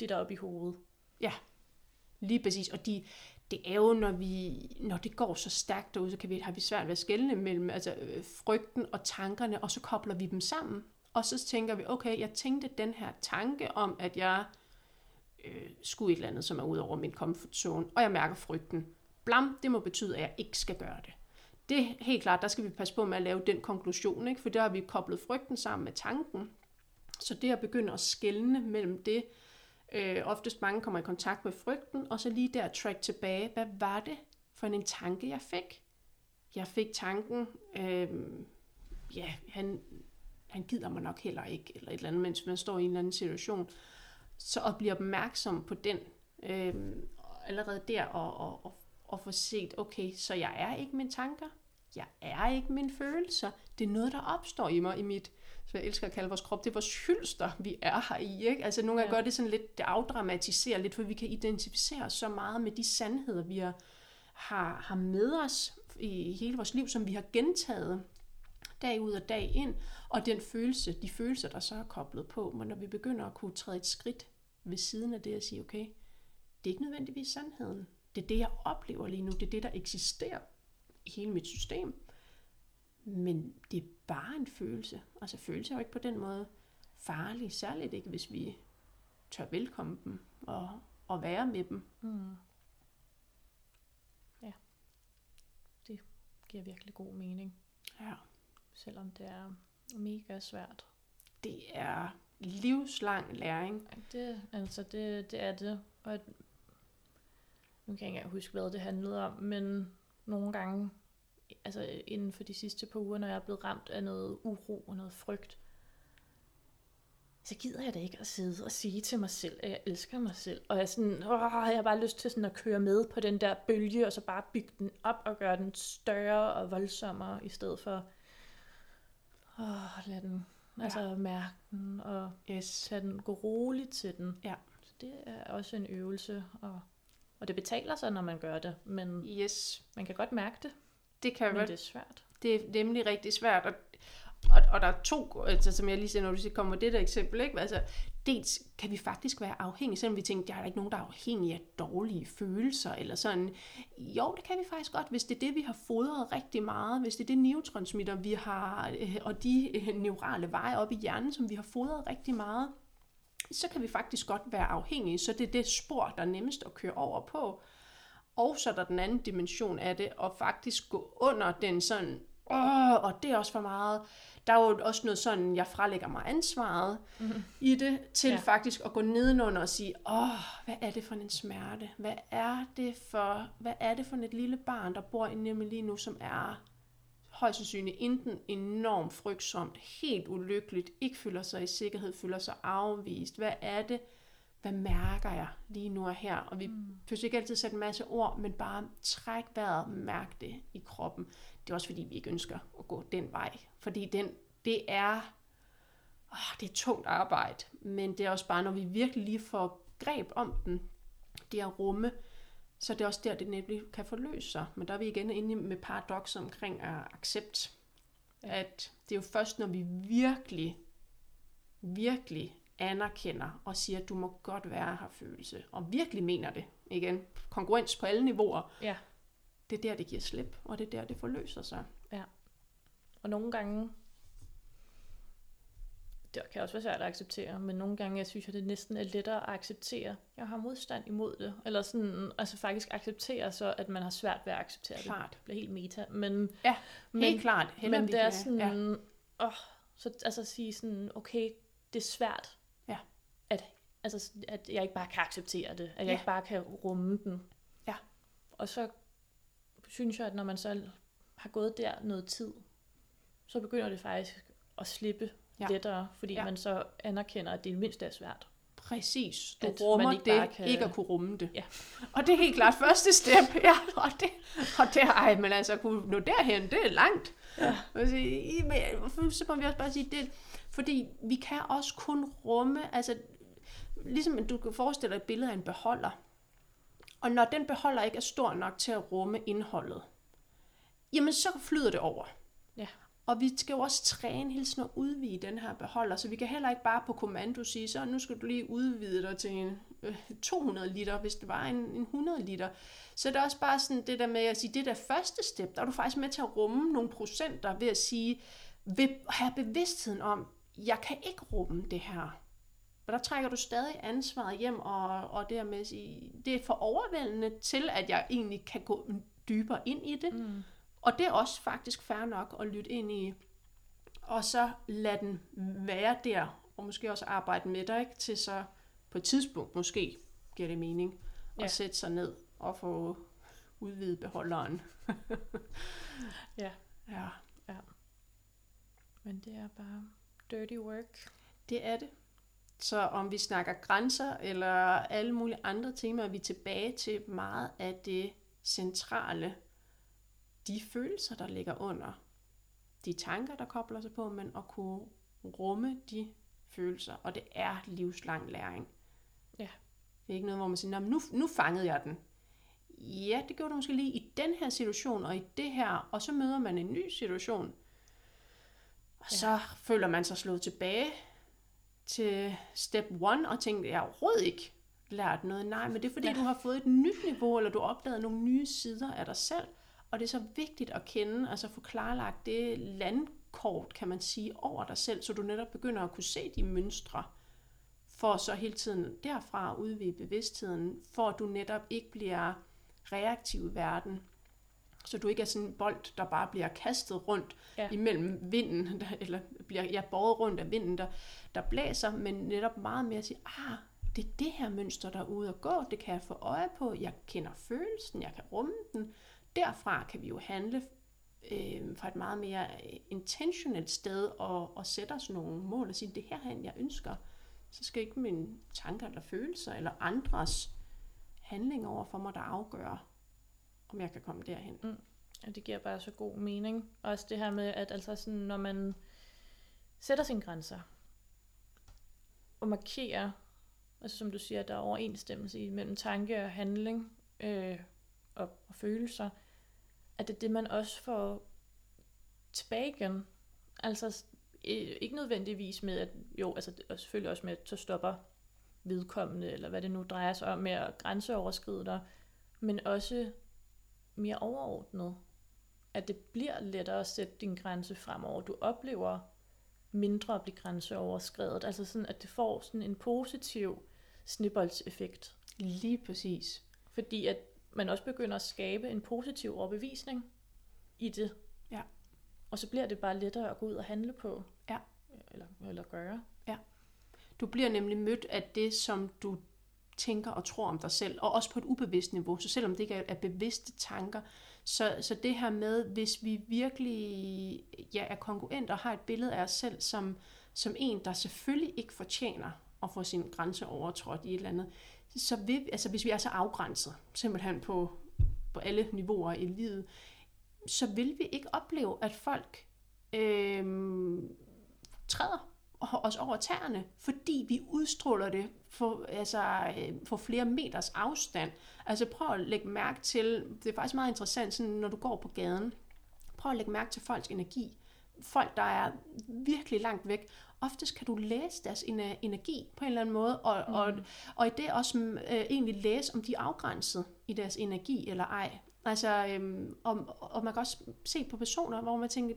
det der oppe i hovedet. Lige præcis, og de, det er jo, når, vi, når det går så stærkt derude, så kan vi, har vi svært ved at skelne mellem altså, øh, frygten og tankerne, og så kobler vi dem sammen. Og så tænker vi, okay, jeg tænkte den her tanke om, at jeg øh, skulle et eller andet, som er ud over min comfort zone, og jeg mærker frygten. Blam, det må betyde, at jeg ikke skal gøre det. Det er helt klart, der skal vi passe på med at lave den konklusion, ikke? for der har vi koblet frygten sammen med tanken. Så det at begynde at skelne mellem det, Øh, oftest mange kommer i kontakt med frygten, og så lige der track tilbage, hvad var det for en tanke, jeg fik? Jeg fik tanken, øh, ja, han, han gider mig nok heller ikke, eller et eller andet, mens man står i en eller anden situation. Så at blive opmærksom på den, øh, allerede der, og, og, og, og få set, okay, så jeg er ikke mine tanker, jeg er ikke mine følelser, det er noget, der opstår i mig, i mit, så jeg elsker at kalde vores krop, det er vores hylster, vi er her i. Ikke? Altså nogle gange Ja. gør det sådan lidt, det afdramatiserer lidt, for vi kan identificere os så meget med de sandheder, vi har, har, har med os i hele vores liv, som vi har gentaget dag ud og dag ind, og den følelse, de følelser, der så er koblet på, men når vi begynder at kunne træde et skridt ved siden af det og sige, okay, det er ikke nødvendigvis sandheden. Det er det, jeg oplever lige nu. Det er det, der eksisterer hele mit system. Men det er bare en følelse. Altså følelse er jo ikke på den måde farlig, særligt ikke hvis vi tør velkomme dem og, og være med dem. Mm. Ja, det giver virkelig god mening, Ja. selvom det er mega svært. Det er livslang læring. Det, altså det, det er det. Og nu kan jeg ikke huske, hvad det handlede om, men nogle gange, altså inden for de sidste par uger, når jeg er blevet ramt af noget uro og noget frygt, så gider jeg da ikke at sidde og sige til mig selv, at jeg elsker mig selv. Og jeg, er sådan, åh, jeg har bare lyst til sådan at køre med på den der bølge, og så bare bygge den op og gøre den større og voldsommere, i stedet for åh, lad den, altså mærke den, og Yes. tage den, gå roligt til den. Ja. Så det er også en øvelse, og, og det betaler sig, når man gør det, men Yes. man kan godt mærke det, Det kan men godt det er svært. Det er nemlig rigtig svært. Og, og, og der er to, altså, som jeg lige siger, når du siger, kommer det der eksempel, ikke? Altså, dels kan vi faktisk være afhængige, selvom vi tænker, der er der ikke nogen, der er afhængige af dårlige følelser, eller sådan. Jo, det kan vi faktisk godt, hvis det er det, vi har fodret rigtig meget, hvis det er det neurotransmitter, vi har, øh, og de øh, neurale veje op i hjernen, som vi har fodret rigtig meget, så kan vi faktisk godt være afhængige, så det er det spor, der er nemmest at køre over på. Og så er der den anden dimension af det, at faktisk gå under den sådan, åh, og det er også for meget. Der er jo også noget sådan, jeg frelægger mig ansvaret mm-hmm. i det, til ja. faktisk at gå nedenunder og sige, åh, hvad er det for en smerte? Hvad er det for, hvad er det for et lille barn, der bor inde i mig lige nu, som er højst sandsynligt enten enormt frygtsomt, helt ulykkeligt, ikke føler sig i sikkerhed, føler sig afvist. Hvad er det? Hvad mærker jeg lige nu og her? Og vi mm. behøver ikke altid sætte en masse ord, men bare træk vejret, mærk det i kroppen. Det er også fordi, vi ikke ønsker at gå den vej. Fordi den, det er, åh, det er tungt arbejde, men det er også bare, når vi virkelig lige får greb om den, det at rumme, så det er også der, det nemlig kan forløse sig. Men der er vi igen inde med paradoxet omkring at accept. At det er jo først, når vi virkelig, virkelig anerkender og siger, at du må godt være her følelse, og virkelig mener det, igen, kongruens på alle niveauer, Ja. det er der, det giver slip, og det er der, det forløser sig. Og nogle gange, det kan også være svært at acceptere, men nogle gange, jeg synes, at det næsten er lettere at acceptere. Jeg har modstand imod det. Eller sådan, altså faktisk acceptere så, at man har svært ved at acceptere det. Klart. Det bliver helt meta. Men, Ja, men, Helt klart. Heller men det er sådan, Ja. åh, så altså at sige sådan, okay, det er svært. Ja. At, altså, at jeg ikke bare kan acceptere det. At jeg Ja. ikke bare kan rumme den. Ja. Og så synes jeg, at når man så har gået der noget tid, så begynder det faktisk at slippe Ja. lettere, fordi Ja. man så anerkender, at det i det mindste er svært. Præcis. Du At rummer man ikke det, kan... ikke at kunne rumme det. Ja. Og det er helt klart første step. Ja, og det, og det ej, men altså at kunne nå derhen, det er langt. Ja. Sige, i- men Så må vi også bare sige, det, fordi vi kan også kun rumme, altså ligesom du kan forestille dig et billede af en beholder. Og når den beholder ikke er stor nok til at rumme indholdet, jamen så flyder det over. Og vi skal jo også træne hele tiden at udvide den her beholder, så vi kan heller ikke bare på kommando sige, så nu skal du lige udvide dig til en øh, 200 liter, hvis det var en, en 100 liter. Så det er også bare sådan det der med at sige, det der første step, der er du faktisk med til at rumme nogle procenter ved at sige, ved at have bevidstheden om, jeg kan ikke rumme det her. Og der trækker du stadig ansvaret hjem, og, og dermed at sige, det er for overvældende til, at jeg egentlig kan gå dybere ind i det. Mm. Og det er også faktisk fair nok at lytte ind i. Og så lade den være der, og måske også arbejde med dig, ikke? til så på et tidspunkt måske giver det mening at Ja. sætte sig ned og få udvidet beholderen. Ja. Ja, Men det er bare dirty work. det er det. Så om vi snakker grænser eller alle mulige andre temaer, vi er tilbage til meget af det centrale. De følelser, der ligger under. De tanker, der kobler sig på, men at kunne rumme de følelser. Og det er livslang læring. Ja. Det er ikke noget, hvor man siger, "Nå, men nu, nu fangede jeg den. Ja, det gjorde du måske lige i den her situation, og i det her, og så møder man en ny situation. Og Ja. så føler man sig slået tilbage til step one, og tænker, jeg har overhovedet ikke lært noget. Nej, men det er fordi, Ja. du har fået et nyt niveau, eller du har opdaget nogle nye sider af dig selv. Og det er så vigtigt at kende, altså få klarlagt det landkort, kan man sige, over dig selv, så du netop begynder at kunne se de mønstre. for så hele tiden derfra at udvide bevidstheden, for at du netop ikke bliver reaktiv i verden, så du ikke er sådan en bold, der bare bliver kastet rundt ja. imellem vinden, der, eller bliver ja, båret rundt af vinden, der, der blæser, men netop meget mere at sige, ah, det er det her mønster, der er ude at gå, det kan jeg få øje på, jeg kender følelsen, jeg kan rumme den. Derfra kan vi jo handle øh, fra et meget mere øh, intentionelt sted og, og sætte os nogle mål og sige, det her hen, jeg ønsker. Så skal ikke mine tanker eller følelser eller andres handling over for mig, der afgør, om jeg kan komme derhen. Mm. Ja, det giver bare så god mening. Også det her med, at altså sådan, når man sætter sine grænser, og markerer, altså som du siger, der er overensstemmelse mellem tanke og handling øh, og, og følelser, at det er det, man også får tilbage igen. Altså ikke nødvendigvis med, at jo, altså og selvfølgelig også med, at så stopper vedkommende, eller hvad det nu drejer sig om, med at grænseoverskride dig, men også mere overordnet. At det bliver lettere at sætte din grænse fremover. Du oplever mindre at blive grænseoverskredet. Altså sådan, at det får sådan en positiv snibboldseffekt. Lige præcis. Fordi at man også begynder at skabe en positiv overbevisning i det. Ja. Og så bliver det bare lettere at gå ud og handle på. Ja. Eller, eller gøre. Ja. Du bliver nemlig mødt af det, som du tænker og tror om dig selv, og også på et ubevidst niveau. Så selvom det ikke er, bevidste tanker, så, så det her med, hvis vi virkelig ja, er kongruent og har et billede af os selv som, som en, der selvfølgelig ikke fortjener at få sin grænse overtrådt i et eller andet, så vil, altså hvis vi er så afgrænset, simpelthen på, på alle niveauer i livet, så vil vi ikke opleve, at folk øh, træder os over tæerne, fordi vi udstråler det for, altså, øh, for flere meters afstand. Altså prøv at lægge mærke til, det er faktisk meget interessant, sådan, når du går på gaden, prøv at lægge mærke til folks energi. Folk, der er virkelig langt væk, oftest kan du læse deres energi på en eller anden måde, og, mm. og, og i det også øh, egentlig læse, om de er afgrænset i deres energi eller ej. Altså, øhm, og, og man kan også se på personer, hvor man tænker,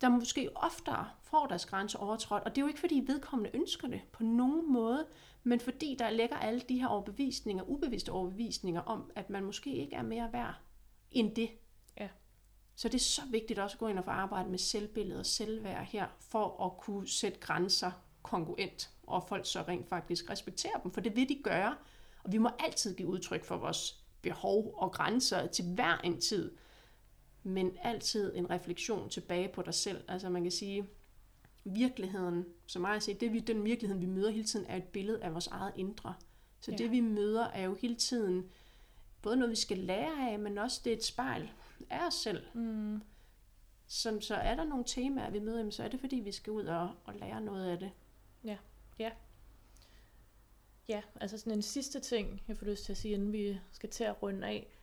der måske oftere får deres grænse overtrådt, og det er jo ikke fordi vedkommende ønsker det på nogen måde, men fordi der ligger alle de her overbevisninger, ubevidste overbevisninger om, at man måske ikke er mere værd end det. Så det er så vigtigt også at gå ind og få arbejde med selvbillede og selvværd her, for at kunne sætte grænser kongruent, og folk så rent faktisk respekterer dem, for det vil de gøre. Og vi må altid give udtryk for vores behov og grænser til hver en tid, men altid en refleksion tilbage på dig selv. Altså man kan sige, virkeligheden, som jeg siger, det vi, den virkelighed, vi møder hele tiden, er et billede af vores eget indre. Så ja. det vi møder er jo hele tiden både noget, vi skal lære af, men også det er et spejl af os selv. Mm. Som så er der nogle temaer, vi møder, så er det fordi, vi skal ud og, og lære noget af det. Ja, ja. Ja, altså sådan en sidste ting, jeg får lyst til at sige, inden vi skal til at runde af,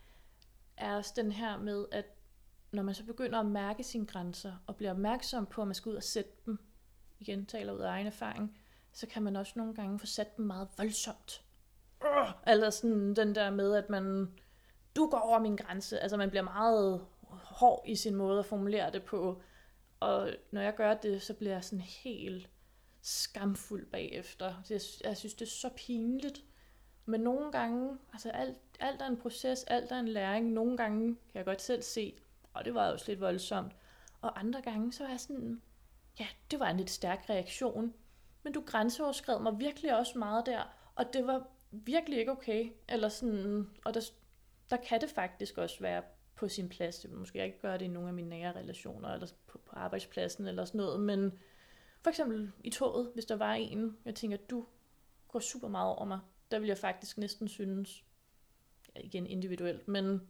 er også den her med, at når man så begynder at mærke sine grænser, og bliver opmærksom på, at man skal ud og sætte dem, igen taler ud af egen erfaring, så kan man også nogle gange få sat dem meget voldsomt. Eller sådan den der med, at man, du går over min grænse. Altså man bliver meget hård i sin måde at formulere det på. Og når jeg gør det, så bliver jeg sådan helt skamfuld bagefter. Jeg, jeg synes, det er så pinligt. Men nogle gange, altså alt, alt er en proces, alt er en læring. Nogle gange kan jeg godt selv se, og det var også lidt voldsomt. Og andre gange, så er jeg sådan, ja, det var en lidt stærk reaktion. Men du grænseoverskred mig virkelig også meget der, og det var virkelig ikke okay. Eller sådan, og der, der kan det faktisk også være på sin plads. Det måske jeg ikke gøre det i nogle af mine nære relationer, eller på, på arbejdspladsen, eller sådan noget, men for eksempel i toget, hvis der var en, jeg tænker, du går super meget over mig, der vil jeg faktisk næsten synes, ja, igen individuelt, men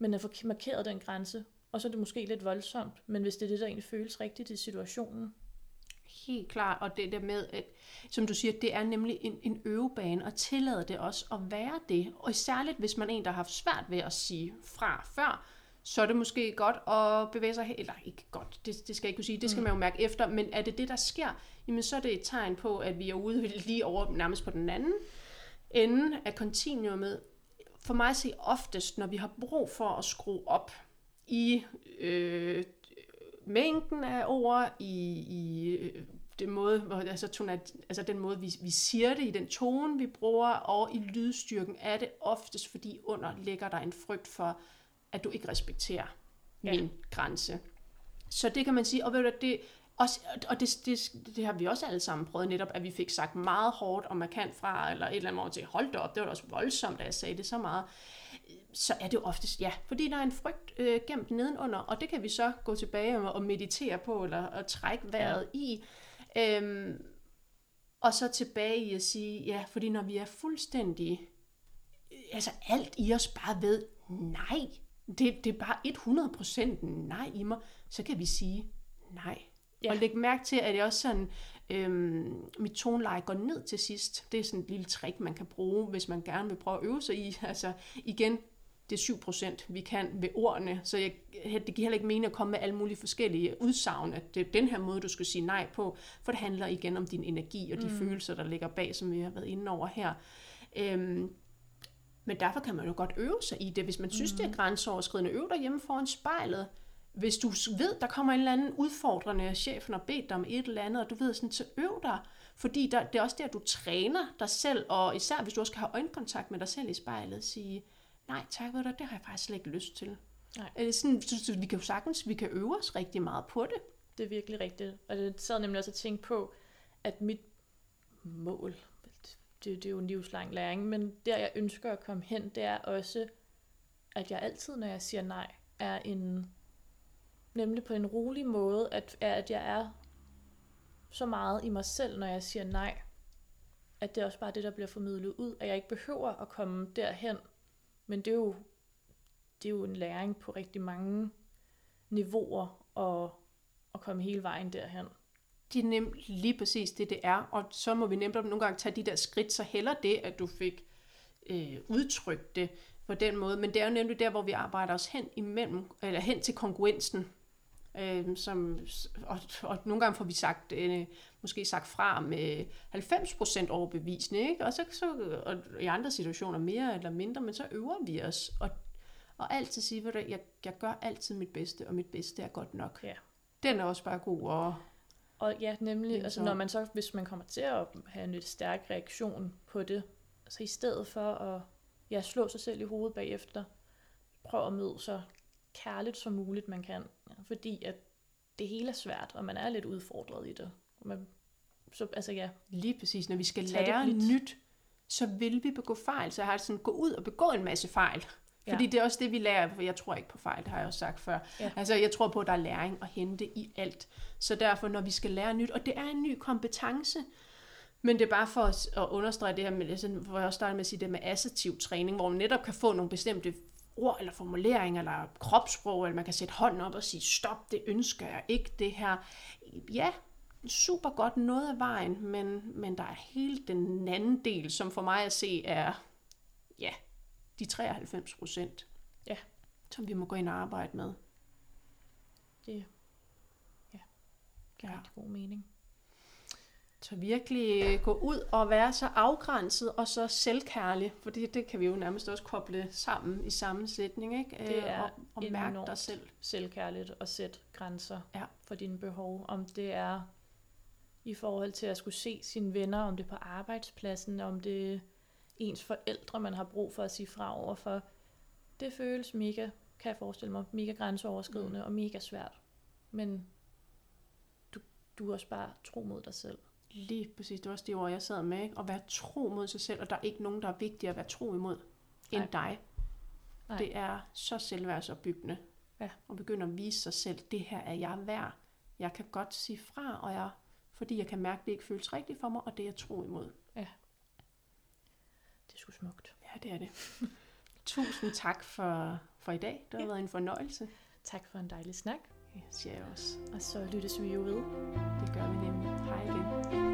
men at få markeret den grænse. Og så er det måske lidt voldsomt, men hvis det er det, der egentlig føles rigtigt i situationen. Helt klart, og det der med, at, som du siger, det er nemlig en, en øvebane, og tillade det også at være det. Og særligt, hvis man er en, der har haft svært ved at sige fra før, så er det måske godt at bevæge sig, eller ikke godt, det, det skal jeg ikke kunne sige, det skal mm. man jo mærke efter, men er det det, der sker, jamen så er det et tegn på, at vi er ude lige over nærmest på den anden ende af kontinuumet, for mig at se oftest, når vi har brug for at skrue op i øh, mængden af ord, i, i det måde, hvor, altså, tonat, altså den måde, vi, vi siger det, i den tone, vi bruger, og i lydstyrken, er det oftest, fordi under ligger der en frygt for, at du ikke respekterer ja. min grænse. Så det kan man sige, og ved du, det, også, og det, det, det har vi også alle sammen prøvet netop, at vi fik sagt meget hårdt og markant fra, eller et eller andet måde til, hold da op, det var da også voldsomt, da jeg sagde det så meget. Så er det jo oftest ja, fordi der er en frygt øh, gemt nedenunder, og det kan vi så gå tilbage og, og meditere på, eller og trække vejret ja. i. Øhm, og så tilbage i at sige, ja, fordi når vi er fuldstændig, altså alt i os bare ved, nej, det, det er bare 100% nej i mig, så kan vi sige nej. Ja. Og læg mærke til, at det også sådan, øhm, mit toneleje går ned til sidst. Det er sådan et lille trick, man kan bruge, hvis man gerne vil prøve at øve sig i. Altså igen, det er 7%, vi kan ved ordene, så jeg, det giver heller ikke mening at komme med alle mulige forskellige udsagn, at det er den her måde, du skal sige nej på, for det handler igen om din energi og de mm. følelser, der ligger bag, som vi har været inde over her. Øhm, men derfor kan man jo godt øve sig i det, hvis man synes, mm. det er mm. grænseoverskridende. Øv dig hjemme foran spejlet. Hvis du ved, der kommer en eller anden udfordrende chefen og bedt dig om et eller andet, og du ved sådan, så øv dig. Fordi der, det er også der, du træner dig selv, og især hvis du også skal have øjenkontakt med dig selv i spejlet, sige, nej tak, ved du, det har jeg faktisk slet ikke lyst til. Nej. Er det sådan, så, vi kan jo sagtens, vi kan øve os rigtig meget på det. Det er virkelig rigtigt. Og det sad nemlig også at tænke på, at mit mål, det, det er jo en livslang læring, men der jeg ønsker at komme hen, det er også, at jeg altid, når jeg siger nej, er en, nemlig på en rolig måde, at, at jeg er så meget i mig selv, når jeg siger nej, at det er også bare det, der bliver formidlet ud, at jeg ikke behøver at komme derhen, men det er jo, det er jo en læring på rigtig mange niveauer at, at komme hele vejen derhen. Det er nemt lige præcis det, det er, og så må vi nemt nogle gange tage de der skridt, så heller det, at du fik øh, udtrykt det på den måde, men det er jo nemlig der, hvor vi arbejder os hen imellem, eller hen til kongruensen, øh, som, og, og nogle gange får vi sagt, øh, måske sagt fra med 90% overbevisende, ikke? og så, så og i andre situationer mere eller mindre, men så øver vi os, og, og altid sige, at jeg, jeg gør altid mit bedste, og mit bedste er godt nok. Ja. Den er også bare god at og ja, nemlig, altså når man så, hvis man kommer til at have en lidt stærk reaktion på det, så i stedet for at ja, slå sig selv i hovedet bagefter, prøv at møde så kærligt som muligt man kan. Fordi at det hele er svært, og man er lidt udfordret i det. Man, så, altså ja. Lige præcis, når vi skal lære nyt, så vil vi begå fejl. Så jeg har sådan, gå ud og begå en masse fejl. Ja. Fordi det er også det, vi lærer, for jeg tror ikke på fejl, det har jeg også sagt før. Ja. Altså, jeg tror på, at der er læring at hente i alt. Så derfor, når vi skal lære nyt, og det er en ny kompetence, men det er bare for at understrege det her med, altså, hvor jeg også startede med at sige det med assertiv træning, hvor man netop kan få nogle bestemte ord eller formuleringer eller kropssprog, eller man kan sætte hånden op og sige, stop, det ønsker jeg ikke, det her. Ja, super godt noget af vejen, men, men der er hele den anden del, som for mig at se er, ja, de 93 procent, ja. som vi må gå ind og arbejde med. Det ja, giver ja. god mening. Så virkelig øh, gå ud og være så afgrænset og så selvkærlig, for det, det kan vi jo nærmest også koble sammen i samme sætning, ikke? Det øh, er og, og mærke dig selv. selvkærligt at sætte grænser ja. for dine behov. Om det er i forhold til at skulle se sine venner, om det er på arbejdspladsen, om det er ens forældre, man har brug for at sige fra over for. Det føles mega, kan jeg forestille mig, mega grænseoverskridende mm. og mega svært. Men du, du er også bare tro mod dig selv. Lige præcis, det var også det ord, jeg sad med. Ikke? At være tro mod sig selv, og der er ikke nogen, der er vigtigere at være tro imod end Nej. dig. Nej. Det er så selvværdsopbyggende. Ja. Og begynde at vise sig selv, det her er jeg værd. Jeg kan godt sige fra, og jeg, fordi jeg kan mærke, at det ikke føles rigtigt for mig, og det er jeg tro imod. Ja. Det er sgu smukt. Ja, det er det. Tusind tak for, for i dag. Det har ja. været en fornøjelse. Tak for en dejlig snak. Ja, siger jeg også. Og så lyttes vi jo ved. Det gør vi nemlig. Hej igen.